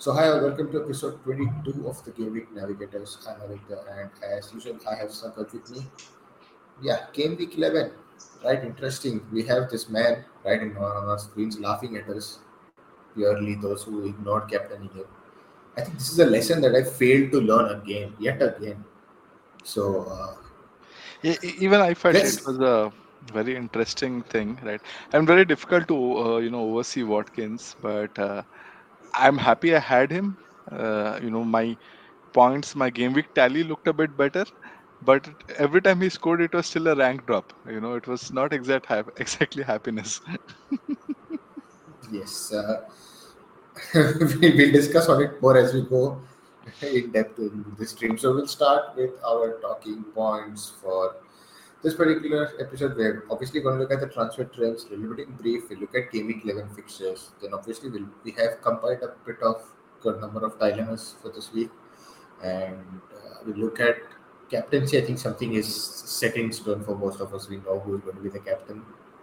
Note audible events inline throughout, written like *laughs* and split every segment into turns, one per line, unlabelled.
So hi, welcome to episode 22 of the Game Week Navigators. I'm Avita, and as usual, I have Sankat with me. Yeah, Game Week 11, right? Interesting. We have this man right in on our screens laughing at us. Purely those who ignored captaining him. I think this is a lesson that I failed to learn again, yet again. So uh,
Even I felt it was a very interesting thing, right? I'm very difficult to uh, you know oversee Watkins, but uh, I'm happy I had him. Uh, you know, my points, my game week tally looked a bit better, but every time he scored, it was still a rank drop. You know, it was not exact hap- *laughs* exactly happiness.
yes, uh, *laughs* we will discuss on it more as we go in depth in this stream. So we'll start with our talking points for this particular episode. We're obviously going to look at the transfer trends, a little bit in brief. We look at Game Week 11 fixtures. Then obviously we'll, we have compiled a bit of good number of dilemmas for this week, and uh, we look at captaincy. I think something is set in stone for most of us. We know who is going to be the captain.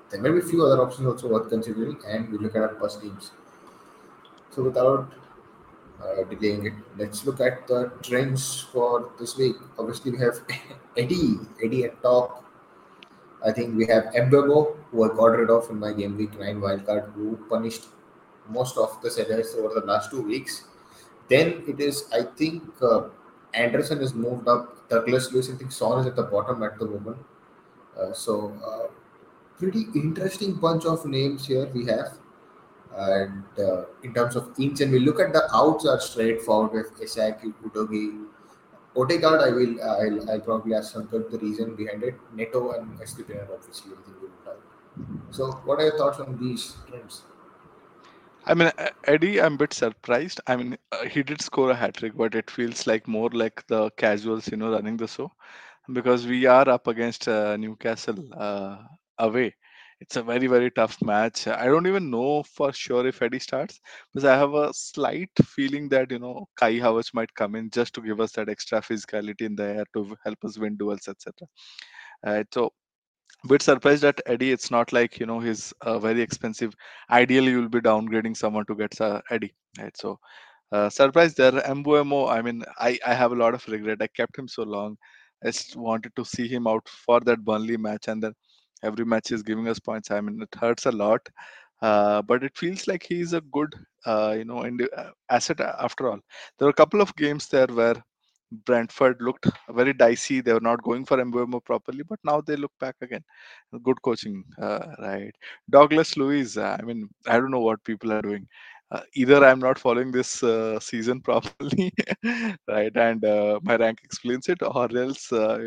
There may be a few other options also worth considering, and we look at our bus teams. So without uh, delaying it. Let's look at the trends for this week. Obviously, we have *laughs* Eddie, Eddie at top. I think we have Mbeumo, who I got rid of in my game week 9 wildcard, who punished most of the sellers over the last two weeks. Then it is, I think, uh, Anderson has moved up. Douglas Luiz, I think Son is at the bottom at the moment. Uh, so, uh, pretty interesting bunch of names here we have. And uh, in terms of ins, and we look at the outs are straightforward with Isak, Udogie, Odegaard. I will, I'll, I'll probably ask Shankar the reason behind it. Neto and Estupiñán, obviously, I think we will out. So, what are your thoughts on these trends?
I mean, Eddie, I'm a bit surprised. I mean, uh, he did score a hat trick, but it feels like more like the casuals, you know, running the show because we are up against uh, Newcastle uh, away. It's a very, very tough match. I don't even know for sure if Eddie starts because I have a slight feeling that, you know, Kai Havertz might come in just to give us that extra physicality in the air to help us win duels, etc. Uh, so bit surprised at Eddie. It's not like you know he's uh, very expensive. Ideally, you'll be downgrading someone to get uh, Eddie, right? So uh, surprised there. Mbeumo, I mean, I I have a lot of regret. I kept him so long. I just wanted to see him out for that Burnley match, and then every match is giving us points. I mean, it hurts a lot. Uh, but it feels like he's a good, uh, you know, uh, asset uh, after all. There were a couple of games there where Brentford looked very dicey. They were not going for Mbeumo properly, but now they look back again. Good coaching, uh, right? Douglas Luiz. uh, I mean, I don't know what people are doing. Uh, either I'm not following this uh, season *laughs* properly, right, and uh, my rank explains it, or else uh,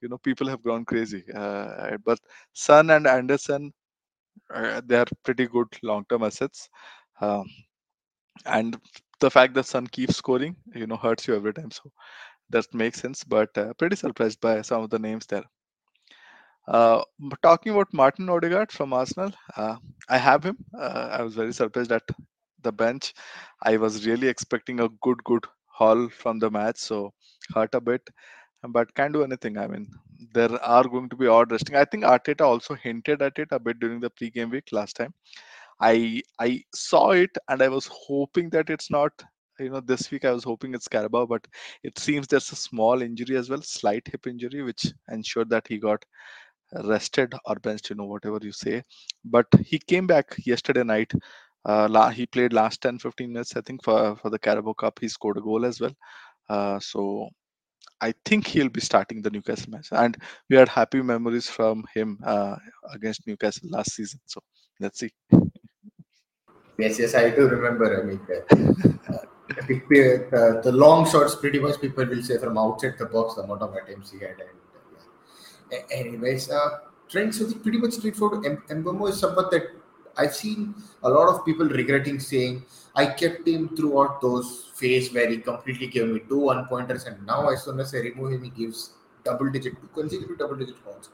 you know people have gone crazy. Uh. But Son and Anderson, uh, they are pretty good long-term assets. Um, and the fact that Son keeps scoring, you know, hurts you every time. So that makes sense. But pretty surprised by some of the names there. Uh, talking about Martin Odegaard from Arsenal, uh, I have him. Uh, I was very surprised at the bench. I was really expecting a good, good haul from the match, so hurt a bit, but can't do anything. I mean, there are going to be odd resting. I think Arteta also hinted at it a bit during the pre-game week last time. I I saw it and I was hoping that it's not. You know, this week I was hoping it's Carabao, but it seems there's a small injury as well, slight hip injury, which ensured that he got rested or benched, you know, whatever you say. But he came back yesterday night. Uh, la- he played last 10 15 minutes, I think, for, for the Carabao Cup. He scored a goal as well. Uh, so I think he'll be starting the Newcastle match. And we had happy memories from him uh, against Newcastle last season. So let's see.
Yes, yes, I do remember. I mean, uh, uh, the, the, the long shots, pretty much people will say from outside the box, the amount of attempts he had. And uh, yeah. Anyways, uh, trends I think pretty much straightforward. M- Mbeumo is someone that I've seen a lot of people regretting saying I kept him throughout those phase where he completely gave me two one pointers, and now as soon as I remove him, he gives double digit, consecutive double digit points.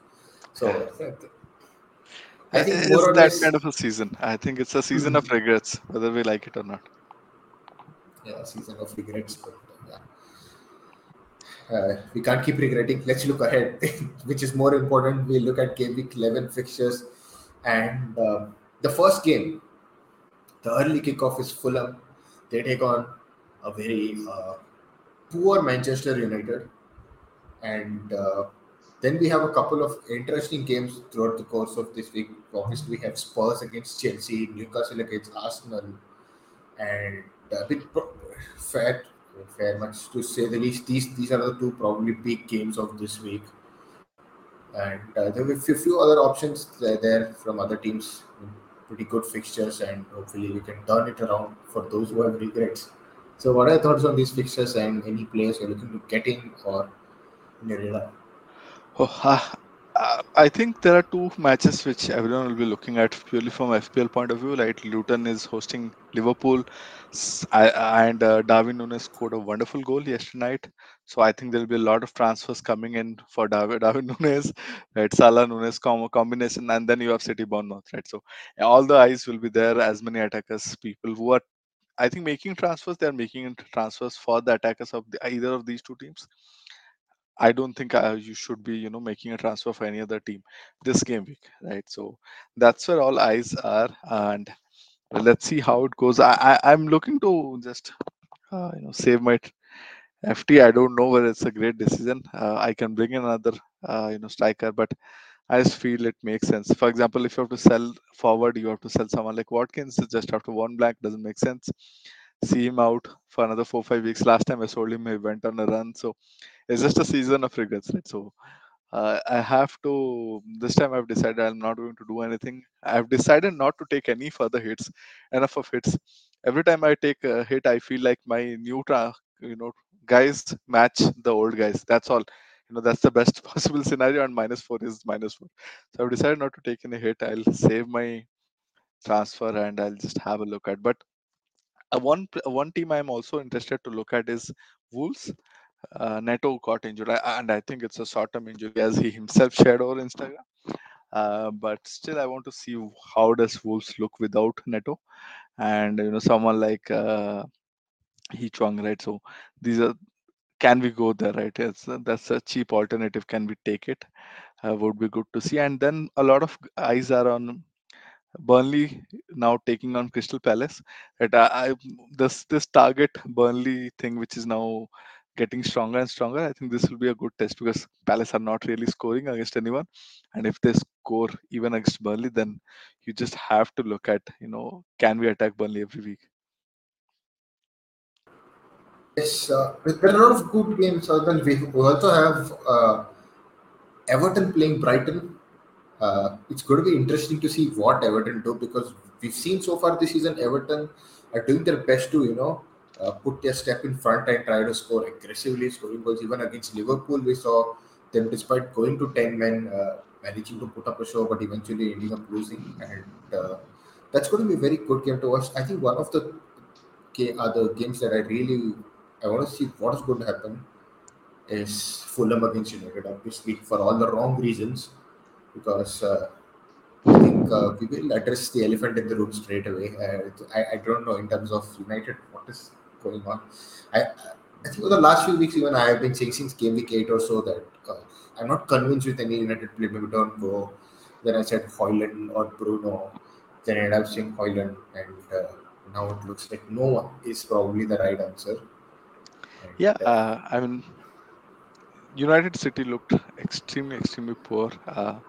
So I think
It's that
less,
kind of a season. I think it's a season of
Mhm.
regrets, whether we like it or not.
yeah, season of regrets, but yeah. Uh, we can't keep regretting. Let's look ahead, *laughs* which is more important. We look at game week 11 fixtures, and um, the first game, the early kickoff is Fulham. They take on a very uh, poor Manchester United, and uh, then we have a couple of interesting games throughout the course of this week. Obviously, we have Spurs against Chelsea, Newcastle against Arsenal, and a bit fair, fair much to say the least. These these are the two probably big games of this week, and uh, there be a few other options there from other teams. Pretty good fixtures, and hopefully we can turn it around for those who have regrets. So, what are your thoughts on these fixtures and any players you're looking to get in or in your radar?
Oh, ah, I think there are two matches which everyone will be looking at purely from FPL point of view. Like Luton is hosting Liverpool, and uh, Darwin Núñez scored a wonderful goal yesterday night. So I think there will be a lot of transfers coming in for Darwin, *laughs* Núñez, right? Salah com- combination, and then you have City Bournemouth, right? So all the eyes will be there. As many attackers, people who are, I think, making transfers, they are making transfers for the attackers of the, either of these two teams. I don't think uh, you should be, you know, making a transfer for any other team this game week, right? So that's where all eyes are, and let's see how it goes. I, I am looking to just, uh, you know, save my FT. I don't know whether it's a great decision. Uh, I can bring in another, uh, you know, striker, but I just feel it makes sense. For example, if you have to sell forward, you have to sell someone like Watkins just after one black doesn't make sense. See him out for another four five weeks. Last time I sold him, he went on a run, so it's just a season of regrets, right? So uh, I have to. This time I've decided I'm not going to do anything. I've decided not to take any further hits. Enough of hits. Every time I take a hit, I feel like my new, tra- you know, guys match the old guys. That's all. You know, that's the best *laughs* possible scenario. And minus four is minus four. So I've decided not to take any hit. I'll save my transfer and I'll just have a look at. But uh, one one team I'm also interested to look at is Wolves uh, Neto got injured, and I think it's a short-term injury as he himself shared over Instagram. Uh, but still, I want to see how does Wolves look without Neto, and you know someone like uh, Hee Chan, right? So these are can we go there, right? It's, that's a cheap alternative. Can we take it? Uh, would be good to see. And then a lot of eyes are on Burnley now taking on Crystal Palace. That I, I this this target Burnley thing, which is now getting stronger and stronger. I think this will be a good test because Palace are not really scoring against anyone, and if they score even against Burnley, then you just have to look at you know can we attack Burnley every week.
Yes, uh, there are a lot of good games. Other than we also have uh, Everton playing Brighton. Uh, it's going to be interesting to see what Everton do because we've seen so far this season Everton are doing their best to you know uh, put their step in front and try to score aggressively, scoring goals. Even against Liverpool, we saw them, despite going to 10 men, uh, managing to put up a show, but eventually ending up losing. And uh, that's going to be a very good game to watch. I think one of the other games that I really I want to see what is going to happen is Fulham against United, obviously, for all the wrong reasons, because uh, I think uh, we will address the elephant in the room straight away. Uh, I, I don't know in terms of United what is going on. I, I think for the last few weeks, even I have been saying since game week eight or so that uh, I'm not convinced with any United player. Maybe don't go. Then I said Højlund or Bruno. Then I ended up saying Højlund, and uh, now it looks like no one is probably the right answer.
And, yeah, I mean, United City looked extremely, extremely poor. Uh,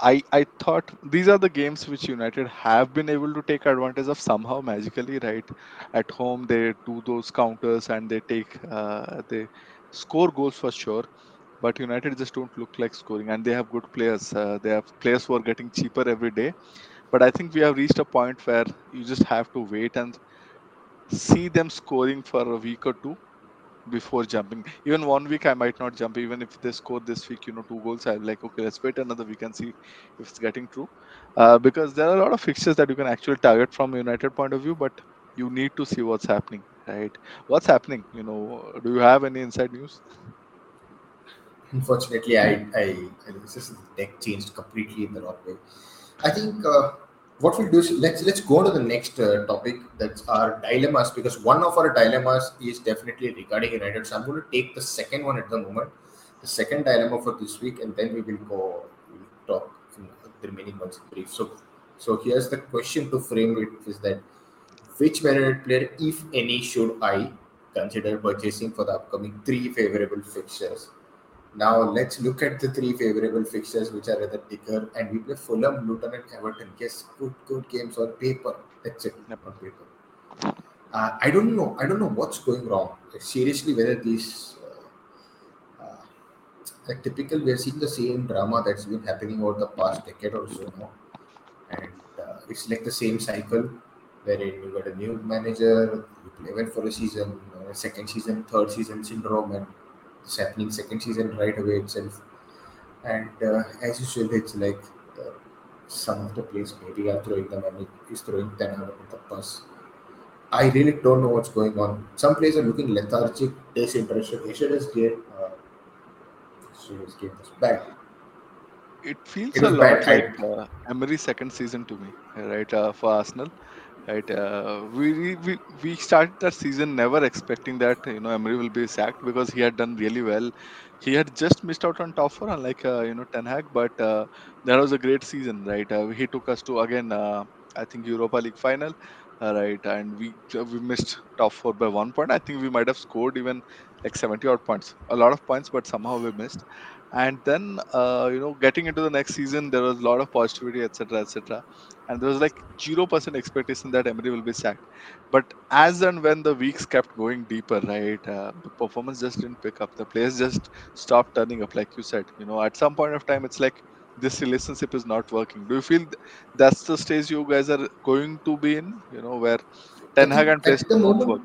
I I thought these are the games which United have been able to take advantage of somehow magically, right? At home they do those counters and they take uh, they score goals for sure, but United just don't look like scoring, and they have good players. Uh, they have players who are getting cheaper every day, but I think we have reached a point where you just have to wait and see them scoring for a week or two before jumping. Even one week I might not jump. Even if they score this week, you know, two goals, I'm like, okay, let's wait another week and see if it's getting true. Uh, because there are a lot of fixtures that you can actually target from United point of view, but you need to see what's happening, right? What's happening? You know, do you have any inside news?
Unfortunately, I, I, I this is the deck changed completely in the wrong way. I think uh, what we'll do is let's let's go to the next uh, topic that's our dilemmas because one of our dilemmas is definitely regarding united so i'm going to take the second one at the moment the second dilemma for this week and then we will go we'll talk the remaining ones in brief so so here's the question to frame it is that which United player if any should i consider purchasing for the upcoming three favorable fixtures. Now let's look at the three favorable fixtures which are at the ticker, and we play Fulham, Luton, and Everton. Yes, good, good games on paper. That's it
Yep.
on paper. Uh, I don't know. I don't know what's going wrong. Seriously, whether these uh, uh, like typical, we are seeing the same drama that's been happening over the past decade or so now, and uh, it's like the same cycle wherein you got a new manager, you play well for a season, uh, second season, third season syndrome, and it's happening second season right away itself. And uh, as usual, it's like uh, some of the players maybe are throwing the money, is throwing 10 out of the bus. I really don't know what's going on. Some players are looking lethargic, disinterested. Yesterday's game, uh, yesterday's game was bad.
It feels
It
a lot
bad.
like uh, Emery's second season to me, right? Uh, for Arsenal, right? Uh, we, we we started that season never expecting that you know Emery will be sacked because he had done really well. He had just missed out on top four, unlike uh, you know Ten Hag, but uh, that was a great season, right? Uh, he took us to again, uh, I think Europa League final, uh, right? And we we missed top four by one point. I think we might have scored even like seventy odd points, a lot of points, but somehow we missed and then you know getting into the next season there was a lot of positivity etc etc and there was like 0% expectation that emery will be sacked. But as and when the weeks kept going deeper right uh, the performance just didn't pick up. The players just stopped turning up like you said. You know at some point of time it's like this relationship is not working. Do you feel that's the stage you guys are going to be in? You know where ten hag and players
the
don't work.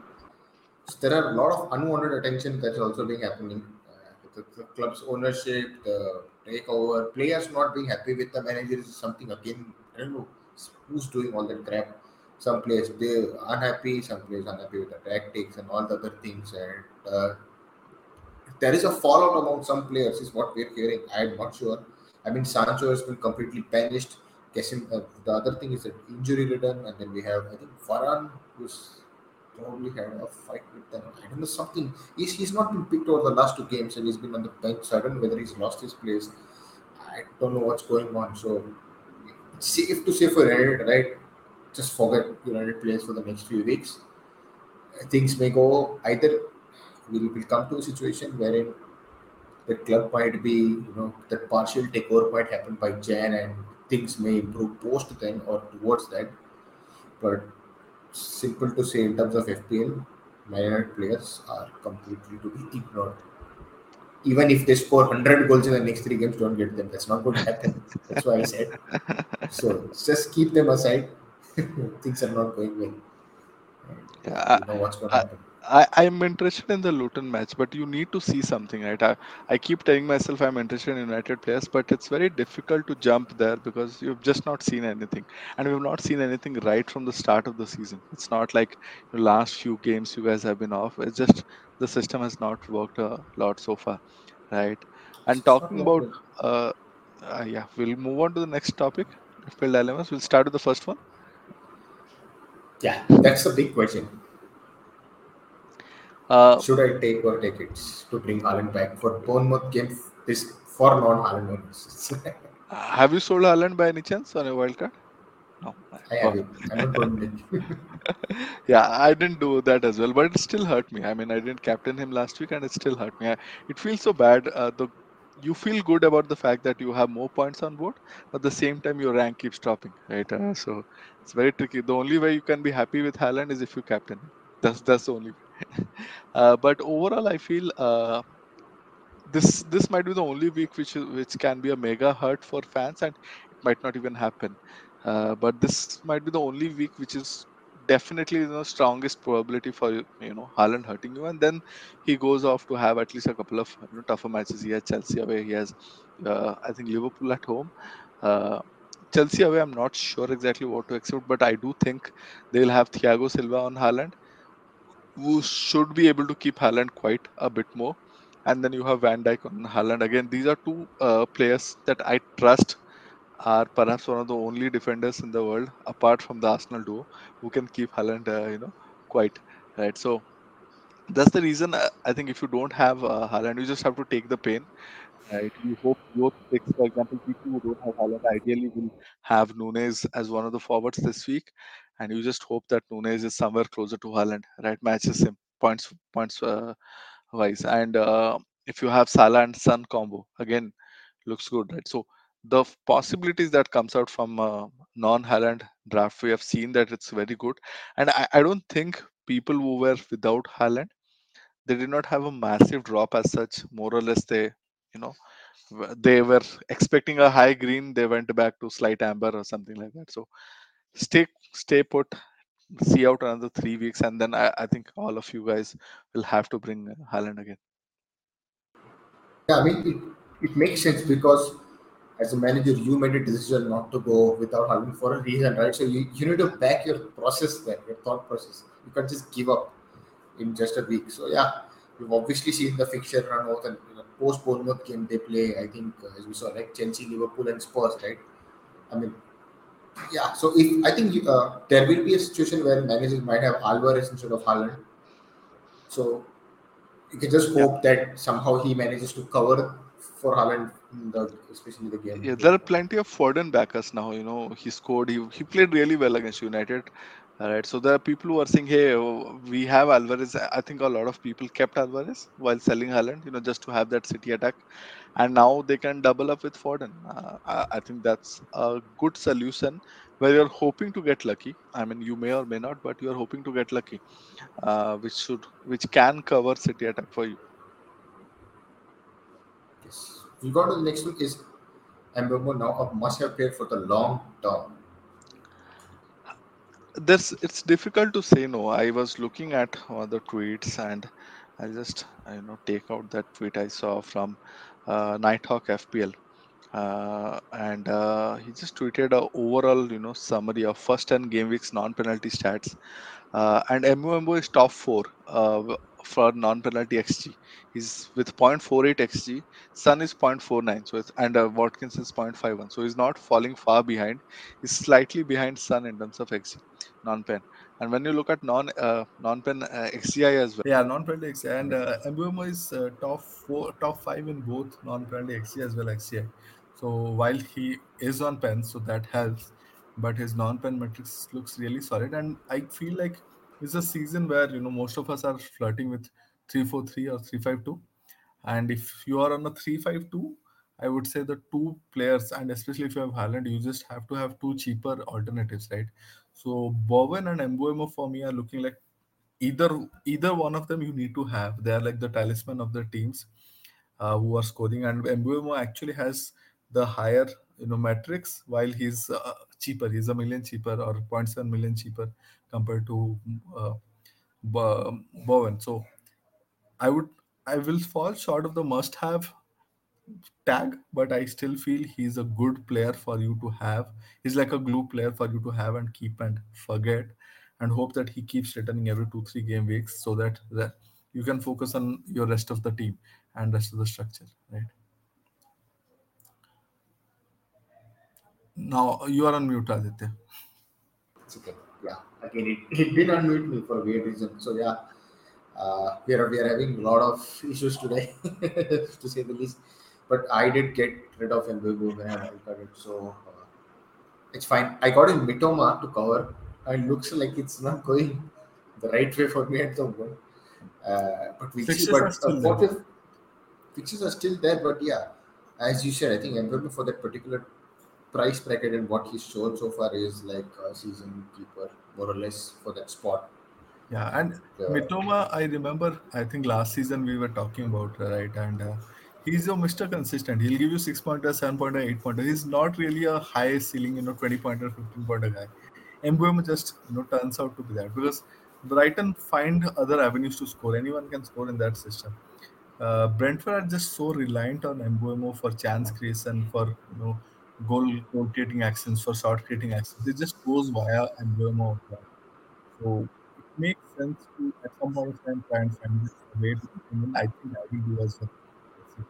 there are a lot of unwanted attention that's also being happening. Uh, the, the club's ownership, the takeover, players not being happy with the manager is something again. I don't know who's doing all that crap. Some players they unhappy, some players unhappy with the tactics and all the other things, and uh, there is a fallout among some players, is what we're hearing. I'm not sure. I mean, Sancho has been completely banished. Guessing uh, the other thing is that injury ridden, and then we have I think Varane who's probably had a fight with them. I don't know something. He's he's not been picked over the last two games, and he's been on the bench. So I don't know whether he's lost his place. I don't know what's going on. So safe to say for United, right? Just forget United players for the next few weeks. Things may go either. We'll, come to a situation wherein the club might be, you know, that partial takeover might happen by Jan and things may improve post then or towards that. But simple to say in terms of FPL, United players are completely to be ignored. Even if they score 100 goals in the next three games, don't get them. That's not going to happen. That's why I said. *laughs* So just keep them aside. *laughs* Things are not going well.
Yeah
you know what's going to happen.
I I'm interested in the Luton match, but you need to see something, right? I, I keep telling myself I'm interested in United players, but it's very difficult to jump there because you've just not seen anything, and we've not seen anything right from the start of the season. It's not like the last few games you guys have been off. It's just the system has not worked a lot so far, right? And talking about uh, uh yeah, we'll move on to the next topic. FPL dilemmas. We'll start with the first one.
Yeah, that's a big question.
Uh,
Should I take or take it to bring Haaland back for Bournemouth game? This for non-Haaland owners. *laughs*
have you sold Haaland by any chance on a wild card? No.
I haven't. *laughs*
yeah, I didn't do that as well, but it still hurt me. I mean, I didn't captain him last week, and it still hurt me. I, it feels so bad. Uh, the you feel good about the fact that you have more points on board, but at the same time your rank keeps dropping, right? Uh, so it's very tricky. The only way you can be happy with Haaland is if you captain. That's that's the only way. *laughs* uh, but overall, I feel uh, this this might be the only week which which can be a mega hurt for fans, and it might not even happen. Uh, but this might be the only week which is definitely the strongest probability for you know Haaland hurting you, and then he goes off to have at least a couple of you know, tougher matches. He has Chelsea away. He has uh, I think Liverpool at home. Uh, Chelsea away, I'm not sure exactly what to expect, but I do think they'll have Thiago Silva on Haaland who should be able to keep Haaland quite a bit more. And then you have Van Dijk on Haaland again. These are two uh, players that I trust are perhaps one of the only defenders in the world, apart from the Arsenal duo, who can keep Haaland, uh, you know, quite right. So that's the reason uh, I think if you don't have uh, Haaland, you just have to take the pain. Right. You hope your picks, for example, people who don't have Haaland ideally will have Núñez as one of the forwards this week, and you just hope that Núñez is somewhere closer to Haaland, right? Matches him
points points uh, wise. And uh, if you have Salah and Son combo, again looks good, right? So the possibilities that comes out from uh, non-Haaland draft, we have seen that it's very good. And I, I don't think people who were without Haaland, they did not have a massive drop as such. More or less, they you know they were expecting a high green, they went back to slight amber or something like that. So stay stay put see out another three weeks, and then I, I think all of you guys will have to bring uh, Haaland again.
Yeah, I mean it, it makes sense because as a manager you made a decision not to go without Haaland for a reason, right? So you, you need to back your process there, your thought process. You can't just give up in just a week. So yeah, we've obviously seen the fixture run out and you know, post Bournemouth game they play. I think uh, as we saw like Chelsea, Liverpool, and Spurs, right? I mean, yeah. So if I think uh, there will be a situation where managers might have Alvarez instead of Haaland. So you can just
Yeah.
hope that somehow he manages to cover for Haaland, in the, especially the game.
Yeah, there are plenty of Foden backers now. You know, he scored. He he played really well against United. All right, so there are people who are saying, "Hey, we have Alvarez." I I think a lot of people kept Alvarez while selling Haaland. You know, just to have that City attack, and now they can double up with Foden. Uh, I, I think that's a good solution where you're hoping to get lucky. I mean, you may or may not, but you're hoping to get lucky, uh, which should which can cover City attack for you.
Yes. We go to the next one is Mbeumo now a must-have player for the long term.
there's it's difficult to say no i was looking at one of the tweets and i just uh, you know take out that tweet i saw from uh, nighthawk fpl uh, and uh, he just tweeted a overall you know summary of first 10 game weeks non-penalty stats. Uh, and Mbeumo is top four uh, for non-penalty xg he's with 0.48 xg Son is 0.49 so it's and uh, watkins is 0.51 so he's not falling far behind. He's slightly behind Son in terms of xg non-pen and when you look at non uh, non-pen uh, xgi as well
Yeah, non-penalty XG and uh, Mbeumo is uh, top four, top five in both non-penalty XGI as well XGI. So while he is on pen, so that helps, but his non-pen metrics looks really solid. And I feel like it's a season where you know most of us are flirting with three four three or three five two, and if you are on a three five two, I would say the two players, and especially if you have Haaland, you just have to have two cheaper alternatives, right? So Bowen and Mbeumo for me are looking like either either one of them you need to have. They are like the talisman of the teams uh, who are scoring, and Mbeumo actually has the higher you know metrics while he's uh, cheaper. He's a million cheaper or 0.7 million cheaper compared to uh, Bowen. So I would I will fall short of the must have tag, but I still feel he's a good player for you to have. He's like a glue player for you to have and keep and forget, and hope that he keeps returning every two three game weeks so that you can focus on your rest of the team and rest of the structure. Right now, you are on mute, Aditya.
It's okay. Yeah. Again, it, it did unmute me for a weird reason. So yeah, uh, we are we are having a lot of issues today, *laughs* to say the least. But I did get rid of Mbeumo when I wildcarded, so uh, it's fine. I got in Mitoma to cover. and looks like it's not going the right way for me at the moment. Uh, but we see. But uh, what if fixes are still there? But yeah, as you said, I think Mbeumo for that particular price bracket and what he's shown so far is like a season keeper, more or less, for that spot.
Yeah, and
Uh,
Mitoma, I remember, I think last season we were talking about, right? And uh, he's a Mr. Consistent. He'll give you six pointer, seven pointer, eight pointer. He's not really a high ceiling, you know, 20 pointer, 15 pointer guy. Mbeumo just, you know, turns out to be that because Brighton find other avenues to score. Anyone can score in that system. Uh, Brentford are just so reliant on Mbeumo for chance creation, for, you know, goal, goal creating actions, for shot creating actions. It just goes via Mbeumo. So it makes sense to at some point of time try and find this way to. I think I will do as well. Let's see.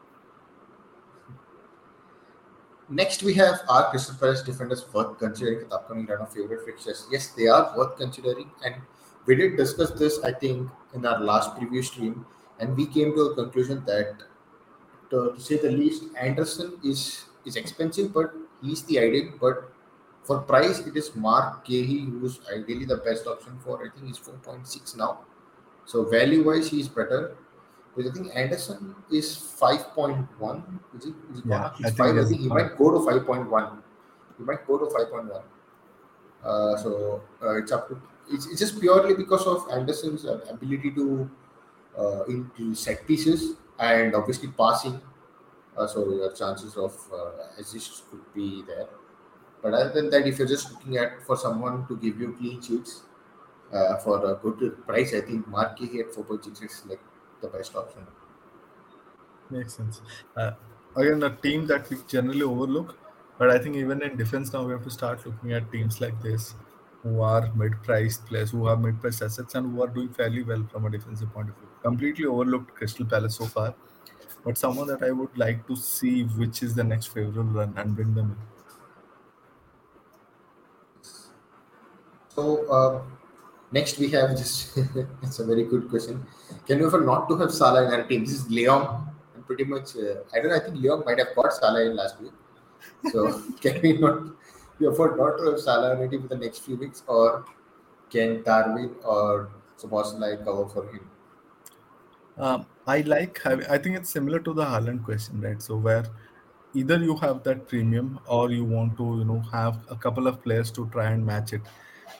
Next, we have our Crystal Palace defenders worth considering for the upcoming round of favorite fixtures. Yes, they are worth considering, and we did discuss this, I think, in our last preview stream, and we came to a conclusion that, to, to say the least, Anderson is is expensive, but he's the ideal. But for price, it is Marc Guéhi, who's ideally the best option for. I think he's four point six now. So value wise, he's better. But I think Anderson is five point one. Is it? Is it
Yeah? I think
five. I think he might go to five point one. He might go to five point one. Uh, so uh, it's up to. It's, it's just purely because of Anderson's uh, ability to uh, into set pieces and obviously passing. Uh, so your chances of uh, assists could be there. But other than that, if you're just looking at for someone to give you clean sheets uh, for a good price, I think Marquis at 4.6 is like the best option.
Makes sense. Uh, again, a team that we generally overlook, but I think even in defense now we have to start looking at teams like this, who are mid-priced players, who have mid-priced assets, and who are doing fairly well from a defensive point of view. Completely overlooked Crystal Palace so far, but someone that I would like to see which is the next favorable run and bring them in.
So uh, next we have just *laughs* it's a very good question. Can you afford not to have Salah in our team? This is Leon. And pretty much, uh, I don't know. I think Leon might have got Salah in last week. So *laughs* can we not? We afford not to have Salah in our team for the next few weeks, or can Darwin or Szoboszlai cover for him?
Um, I like having, I think it's similar to the Haaland question, right? So where either you have that premium or you want to, you know, have a couple of players to try and match it.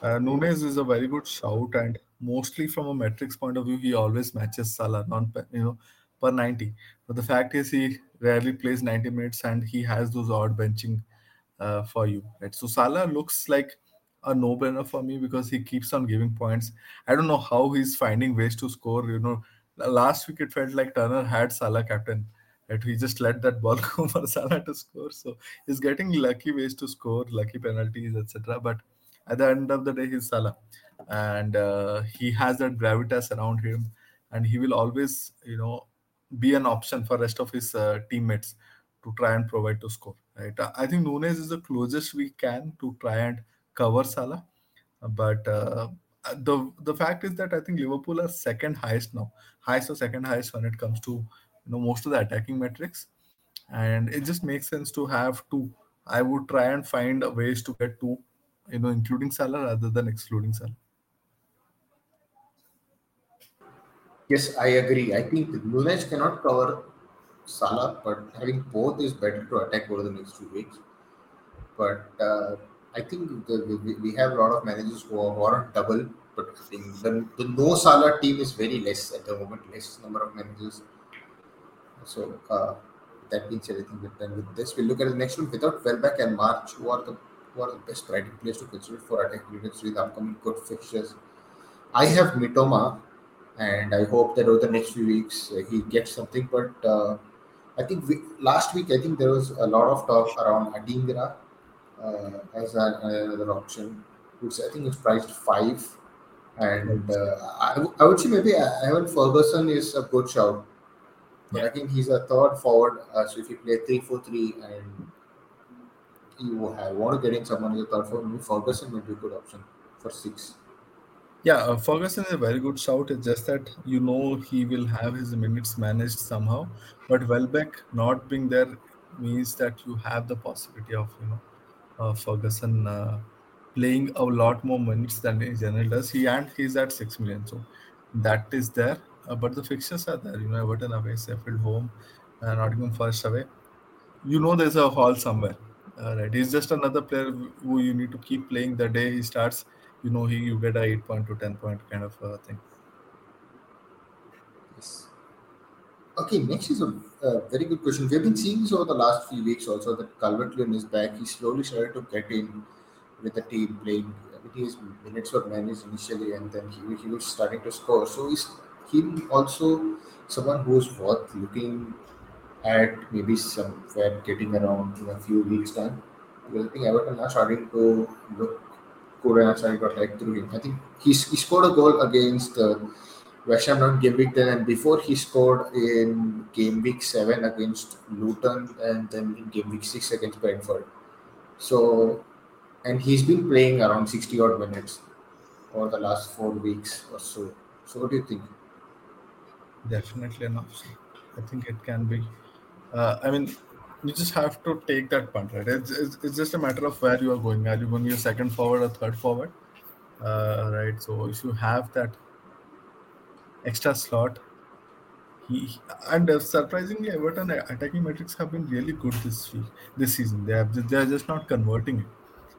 Uh, Núñez is a very good shout, and mostly from a metrics point of view, he always matches Salah, non you know, per 90. But the fact is, he rarely plays 90 minutes, and he has those odd benching uh, for you, right? So Salah looks like a no-brainer for me because he keeps on giving points. I don't know how he's finding ways to score. You know, last week it felt like Turner had Salah captain. Right? He just let that ball *laughs* go for Salah to score. So he's getting lucky ways to score, lucky penalties, etc. But at the end of the day, he's Salah, and uh, he has that gravitas around him, and he will always, you know, be an option for rest of his uh, teammates to try and provide to score. Right? I think Núñez is the closest we can to try and cover Salah, but uh, the the fact is that I think Liverpool are second highest now, highest or second highest when it comes to you know most of the attacking metrics, and it just makes sense to have two. I would try and find ways to get two, you know, including Salah rather than excluding Salah.
Yes, I agree. I think Núñez cannot cover Salah, but having both is better to attack over the next two weeks. But uh, I think the, we, we have a lot of managers who are, double, but I the, the no Salah team is very less at the moment, less number of managers. So uh, that means everything with then with this. We look at the next one without Welbeck and March, who are the who are the best Brighton players to consider for attack units with upcoming good fixtures. I have Mitoma, and I hope that over the next few weeks uh, he gets something. But uh, I think we, last week I think there was a lot of talk around Adingra uh, as an, another option, which I think is priced five. And uh, I, I would say maybe Evan Ferguson is a good shout. But
Yeah.
again, he's a third forward. Uh, so if you play 3 4 3 and you have, want to get in someone a third forward, maybe Ferguson would be a good option for six.
Yeah, uh, Ferguson is a very good shout. It's just that you know he will have his minutes managed somehow. But Welbeck not being there means that you have the possibility of you know uh, Ferguson uh, playing a lot more minutes than he generally does. He and he's at six million, so that is there. Uh, but the fixtures are there. You know, Everton away, Sheffield home, uh, Nottingham Forest away. You know, there's a hall somewhere. Uh, right, he's just another player who you need to keep playing the day he starts. You know, he you get a eight point to ten point kind of uh, thing.
Yes. Okay, next is a, a very good question. We've been seeing this over the last few weeks also that Calvert Lewin is back. He slowly started to get in with the team playing. I mean, his minutes were managed initially and then he, he was starting to score. So is him also someone who's worth looking at maybe somewhere getting around in a few weeks' time? Because I think Everton are starting to look good and are starting to attack through him. I think he's, he scored a goal against uh, West Ham on game week 10, and before he scored in game week 7 against Luton, and then in game week 6 against Brentford. So, and he's been playing around 60 odd minutes for the last four weeks or so. So, what do you think?
Definitely an option. I think it can be. Uh, I mean, you just have to take that punt, right? It's, it's, it's just a matter of where you are going. Are you going your second forward or third forward? Uh, right. So if you have that, extra slot. He and uh, surprisingly, Everton attacking metrics have been really good this week, this season. They have they are just not converting it.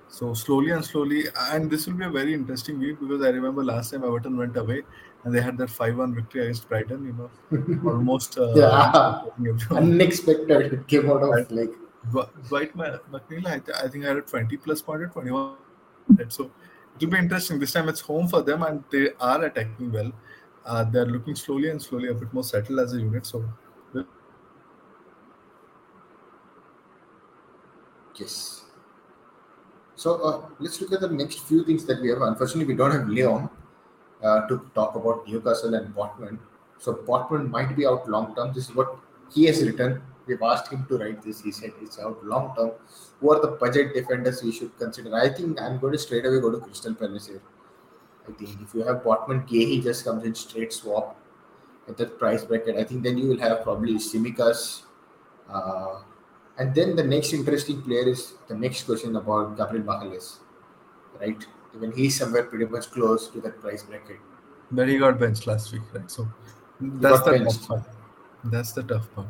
So slowly and slowly, and this will be a very interesting week because I remember last time Everton went away and they had that five-one victory against Brighton. You know, *laughs* almost uh,
yeah, *laughs* unexpected. It came out of like
Dwight McNeil. I, th- I think I had a twenty plus point at twenty-one. So it will be interesting. This time it's home for them and they are attacking well. Uh, they're looking slowly and slowly a bit more settled as a unit. So
yes. So uh, let's look at the next few things that we have. Unfortunately, we don't have Leon uh, to talk about Newcastle and Botman. So Botman might be out long term. This is what he has written. We've asked him to write this. He said it's out long term. Who are the budget defenders we should consider? I think I'm going to straight away go to Crystal Palace here. I think if you have Botman K, he just comes in straight swap at that price bracket. I think then you will have probably Tsimikas. Uh, and then the next interesting player is the next question about Gabriel Magalhaes, right? Even he's somewhere pretty much close to that price bracket.
But he got benched last week, right? So that's the benched. tough part. That's the tough part.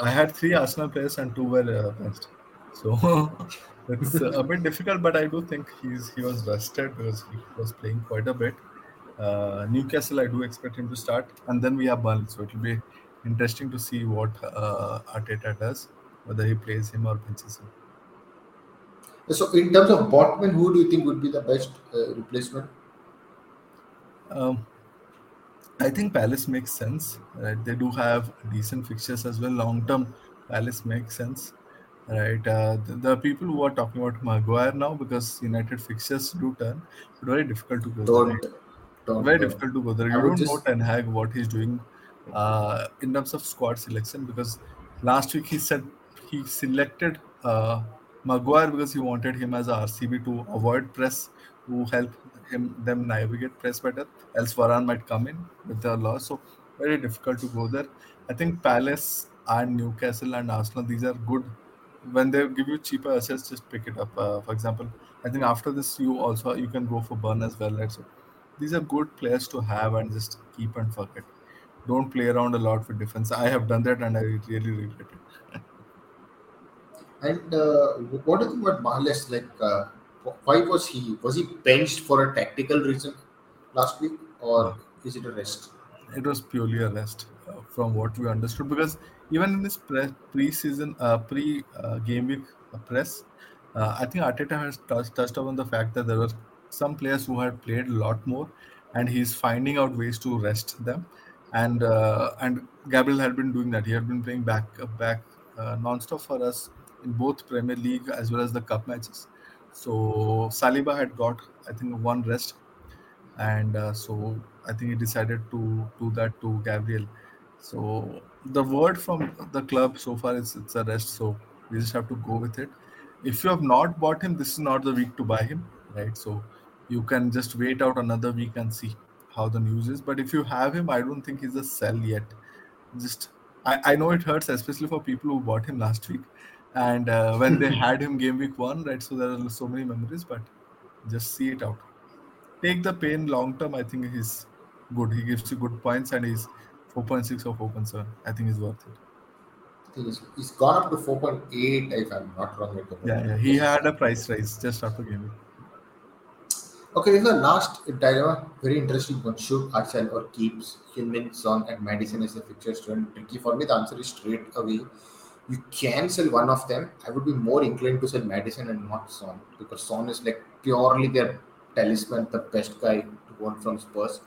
I had three Arsenal players and two were uh, benched. So *laughs* it's a *laughs* bit difficult, but I do think he's he was rested because he was playing quite a bit. Uh, Newcastle, I do expect him to start, and then we have Burnley, so it will be interesting to see what uh, Arteta does whether he plays him or benches him.
So, in terms of Botman, who do you think would be the best uh, replacement?
Um, I think Palace makes sense. Right? They do have decent fixtures as well. Long term, Palace makes sense. Right? Uh, the, the, people who are talking about Maguire now because United fixtures do turn, but very difficult to go
don't, there.
Don't, very don't. difficult to go there. You don't just... know Ten Hag what he's doing uh, in terms of squad selection because last week he said he selected uh, Maguire because he wanted him as a RCB to avoid press, to help him them navigate press better. Else Varane might come in with the loss. So very difficult to go there. I think Palace and Newcastle and Arsenal these are good. When they give you cheaper assets, just pick it up. Uh, for example, I think after this you also you can go for Burn as well. Right? So these are good players to have and just keep and forget. Don't play around a lot with defense. I have done that and I really regret it. *laughs*
And uh, what do you think about Magalhaes? Like, uh, why was he was he benched for a tactical reason last week, or is it a rest?
It was purely a rest, uh, from what we understood. Because even in this pre- pre-season, uh, pre-game uh, week uh, press, I think Arteta has touched, touched upon the fact that there were some players who had played a lot more, and he's finding out ways to rest them. And and Gabriel had been doing that. He had been playing back back non-stop for us in both Premier League as well as the cup matches. So Saliba had got I think one rest, and uh, so I think he decided to do that to Gabriel. So the word from the club so far is it's a rest. So we just have to go with it. If you have not bought him, this is not the week to buy him, right? So you can just wait out another week and see how the news is. But if you have him, I don't think he's a sell yet. Just I, I know it hurts, especially for people who bought him last week and uh, when they *laughs* had him game week one, right? So there are so many memories, but just see it out. Take the pain long term. I think he's good. He gives you good points, and he's 4.6 or 4.7. I think he's worth it.
He's, gone up to 4.8 if I'm not wrong.
Yeah, yeah, he had a price rise just after game week.
Okay, this is the last dilemma. Very interesting one. Should I sell or keeps Heung-min Son and Maddison as a fixture student? Tricky for me. The answer is straight away you can sell one of them. I would be more inclined to sell Maddison and not Son because Son is like purely their talisman, the best guy to want from Spurs.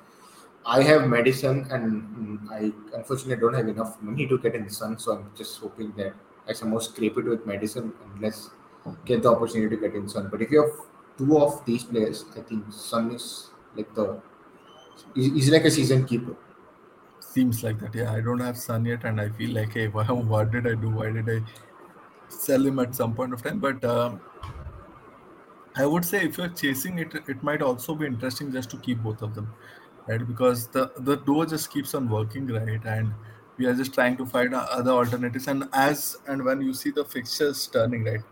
I have Maddison and mm, I unfortunately don't have enough money to get in Son, so I'm just hoping that I somehow scrape it with Maddison and let's get the opportunity to get in Son. But if you have two of these players, I think Son is like the he's like a season keeper
seems like that. Yeah, I don't have Son yet, and I feel like, hey, *laughs* why, what did I do? Why did I sell him at some point of time? But um, I would say if you're chasing it, it might also be interesting just to keep both of them, right? Because the the door just keeps on working, right? And we are just trying to find other alternatives. And as and when you see the fixtures turning, right,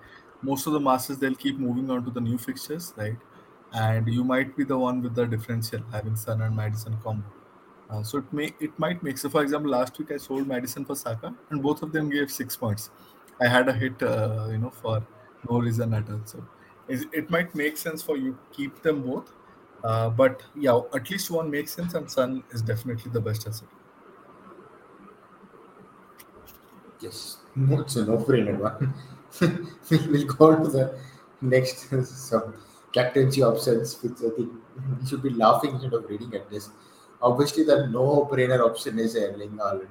most of the masters they'll keep moving on to the new fixtures, right? And you might be the one with the differential having Son and Maddison combo Uh, so it may it might make so. For example, last week I sold Maddison for Saka, and both of them gave six points. I had a hit, uh, you know, for no reason at all. So it, it might make sense for you keep them both, uh, but yeah, at least one makes sense, and Son is definitely the best asset.
Yes, it's a no-brainer one. *laughs* we'll go on to the next *laughs* some captaincy options, which I think we should be laughing instead of reading at this. Obviously, the no-brainer option is Erling Haaland,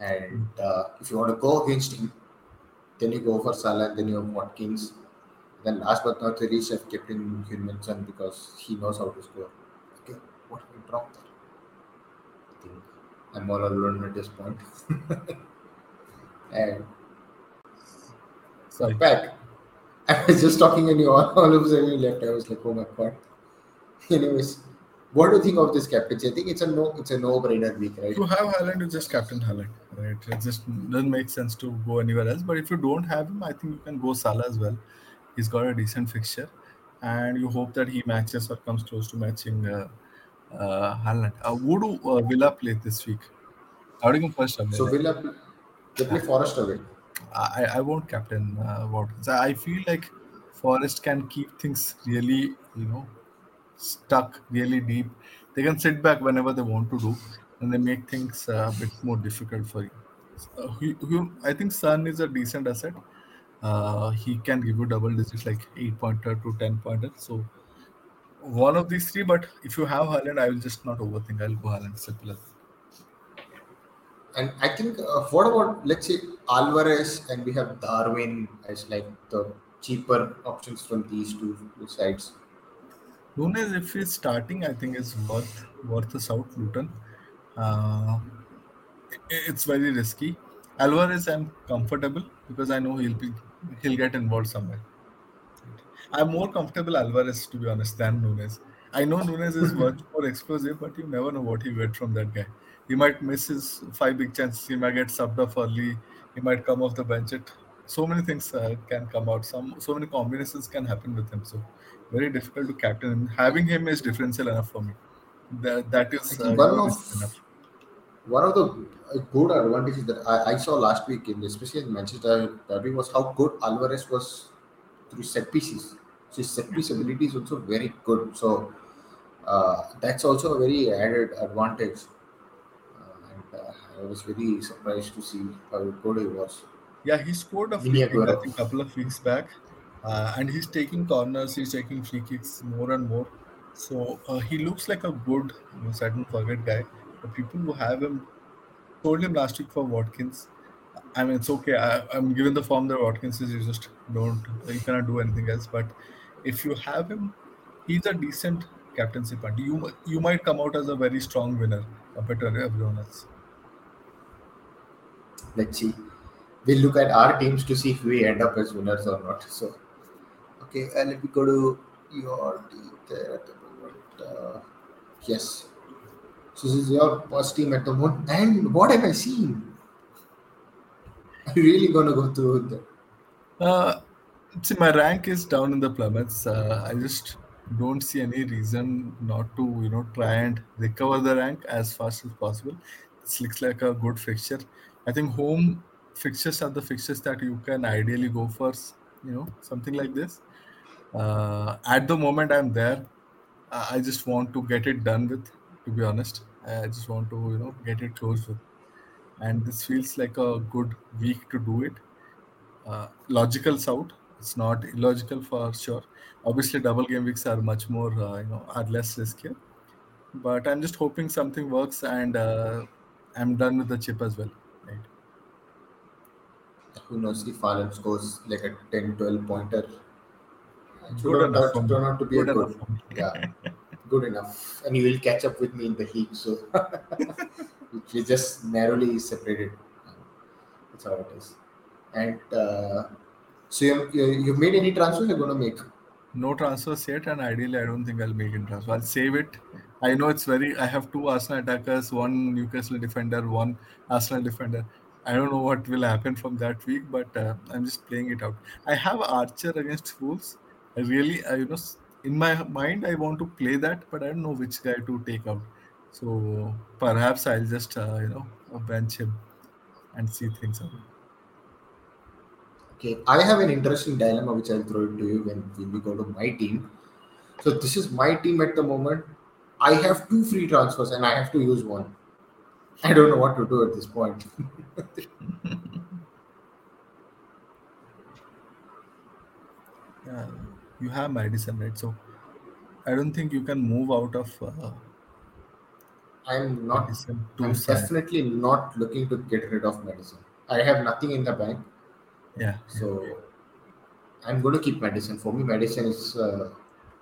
and uh, if you want to go against him, then you go for Salah, then you have Watkins. Then last but not the least, I've kept in Heung-min Son because he knows how to score. Okay, what went wrong there? I think I'm all alone at this point. *laughs* and
Sorry.
back. *laughs* I was just talking and you all, all of a sudden you left. I was like, oh my god. *laughs* Anyways, what do you think of this captaincy? I think it's a no it's a no-brainer week, right?
If you have Haaland, you just captain Haaland, right? It just doesn't make sense to go anywhere else. But if you don't have him, I think you can go Salah as well. He's got a decent fixture, and you hope that he matches or comes close to matching uh, uh, Haaland. Uh, who do uh, Villa play this week? How do you go first? Abhay?
So Villa they play Forest away.
I, I won't captain uh, Watkins. I I feel like Forest can keep things really, you know, stuck really deep. They can sit back whenever they want to do, and they make things uh, a bit more difficult for you. So, he- I think Son is a decent asset. Uh, he can give you double digits like eight pointer to ten pointer. So one of these three. But if you have Haaland, I will just not overthink. I'll go Haaland. Simple.
And I think uh, what about let's say Alvarez and we have Darwin as like the cheaper options from these two sides.
Núñez, if he's starting, I think is worth worth a South Luton. Uh, it's very risky. Alvarez, I'm comfortable because I know he'll be he'll get involved somewhere. I'm more comfortable Alvarez to be honest than Núñez. I know Núñez is *laughs* much more explosive, but you never know what he get from that guy. He might miss his five big chances. He might get subbed off early. He might come off the bench. It so many things uh, can come out. Some so many combinations can happen with him. So very difficult to captain. Having him is differential enough for me. That that is uh,
one of
enough.
one of the uh, good advantages that I, I saw last week in especially in Manchester Derby was how good Alvarez was through set pieces. So his set piece ability is also very good. So uh, that's also a very added advantage. Uh, and uh, I was very surprised to see how good he was.
Yeah, he scored a free kick I think a couple of weeks back, uh, and he's taking corners. He's taking free kicks more and more. So uh, he looks like a good, you know, set and forget guy. The people who have him told him last week for Watkins. I mean, it's okay. I, I'm given the form that Watkins is. You just don't. You cannot do anything else. But if you have him, he's a decent captaincy punt. You you might come out as a very strong winner compared to everyone else.
Let's see. We'll look at our teams to see if we end up as winners or not. So, okay, uh, let me go to your. Uh, yes. So, this is your first team at the moment. And what have I seen? I'm really going to go through the.
Uh, see, my rank is down in the plummets. Uh, I just don't see any reason not to, you know, try and recover the rank as fast as possible. This looks like a good fixture. I think home fixtures are the fixtures that you can ideally go for, you know, something like this. Uh, at the moment, I'm there. I just want to get it done with, to be honest. I just want to, you know, get it closed with. And this feels like a good week to do it uh, logical out. It's not illogical for sure. Obviously, double game weeks are much more, uh, you know, are less riskier. But I'm just hoping something works and uh, I'm done with the chip as well. Right?
Who knows if Haaland scores like a 10 12 pointer. It
Good
should
enough
not
for me.
turn out to be a
Good
good.
enough for.
Yeah, *laughs* good enough. And you will catch up with me in the heat. So, *laughs* we just narrowly separated. That's how it is. And uh, so, you, you, you made any transfers you're going to make?
No transfers yet, and ideally, I don't think I'll make it transfer. I'll save it. I know it's very. I have two Arsenal attackers, one Newcastle defender, one Arsenal defender. I don't know what will happen from that week, but uh, I'm just playing it out. I have Archer against Wolves. I really, I, you know, in my mind, I want to play that, but I don't know which guy to take out. So perhaps I'll just uh, you know bench him and see things out.
Okay, I have an interesting dilemma which I'll throw it to you when, when we go to my team. So this is my team at the moment. I have two free transfers and I have to use one. I don't know what to do at this point. *laughs*
Yeah, you have Maddison, right? So I don't think you can move out of uh,
I'm not.
Maddison
I'm
Salah.
definitely not looking to get rid of Maddison. I have nothing in the bank,
Yeah.
so I'm going to keep Maddison. For me, Maddison is uh,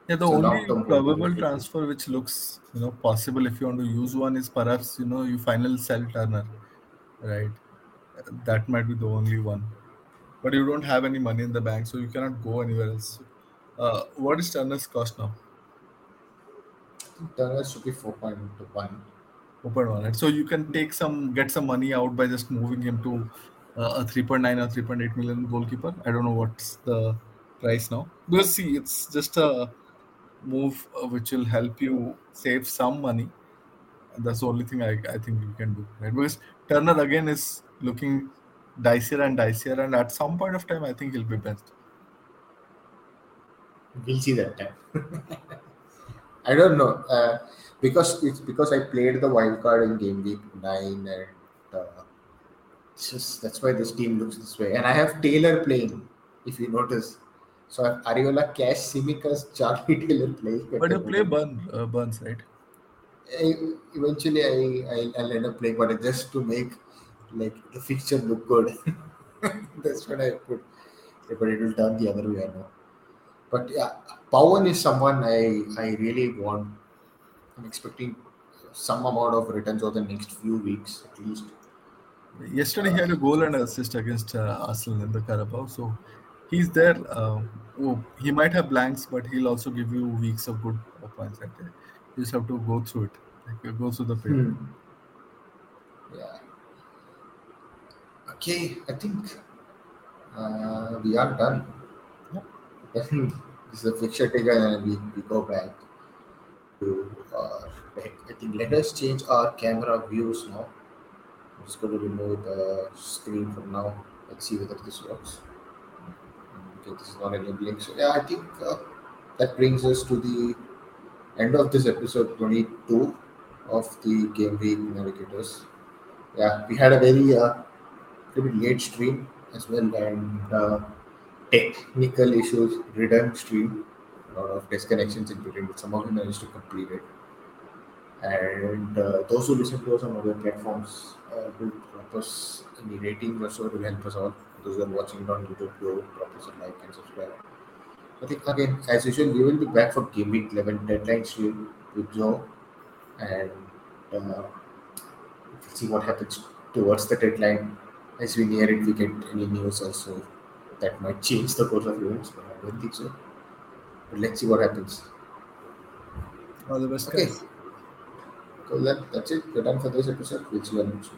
Yeah, the only probable transfer which looks you know possible if you want to use one is perhaps you know you final sell Turner, right? That might be the only one, but you don't have any money in the bank, so you cannot go anywhere else. Uh, what is Turner's cost now?
Turner should be 4.1.
Open one, right? So you can take some get some money out by just moving him to uh, a 3.9 or 3.8 million goalkeeper. I don't know what's the price now. We'll see. It's just a move uh, which will help you save some money. That's the only thing I, I think you can do, right? Because Turner again is looking dicier and dicier, and at some point of time, I think he'll be best.
We'll see that time. *laughs* I don't know uh, because it's because I played the wild card in game week nine, and uh, it's just that's why this team looks this way. And I have Taylor playing, if you notice. So I have Areola, Cash, Tsimikas, Charlie *laughs* Taylor playing.
But you play. Burn, uh, Burns, right?
I, eventually I, I I'll end up playing, but just to make like the fixture look good. *laughs* That's what I put. But it will turn the other way, I know. But yeah, Pawan is someone I I really want. I'm expecting some amount of returns over the next few weeks at least.
Yesterday he had a goal and assist against uh, Arsenal in the Carabao, so he's there. Uh, oh, he might have blanks, but he'll also give you weeks of good uh, points. Like that. You just have to go through it, like uh, go through the paper.
Hmm. Yeah. Okay, I think uh, we are done. *laughs* this is a fixture taker, and we, we go back to our. I think let us change our camera views now. I'm just going to remove the screen from now. Let's see whether this works. Okay, this is not enabling. So yeah, I think uh, that brings us to the end of this episode 22 of the Game Week Navigators. Yeah, we had a very uh, very late stream as well, and uh, technical issues ridden stream. A lot of disconnections in between, but somehow we managed to complete it. And uh, those who listen to us on other platforms uh, will drop us any or so. Help us out. Those who are watching it on YouTube, do drop us a like and subscribe. I think again, as usual, we will be back for Game Week 11 deadline stream with Joe, and uh, see what happens towards the deadline. As we near it, we get any news also that might change the course of events, but I don't think so. But let's see what happens.
All the best,
Okay.
guys.
So that, that's it. We're done for this episode. We'll see you on next.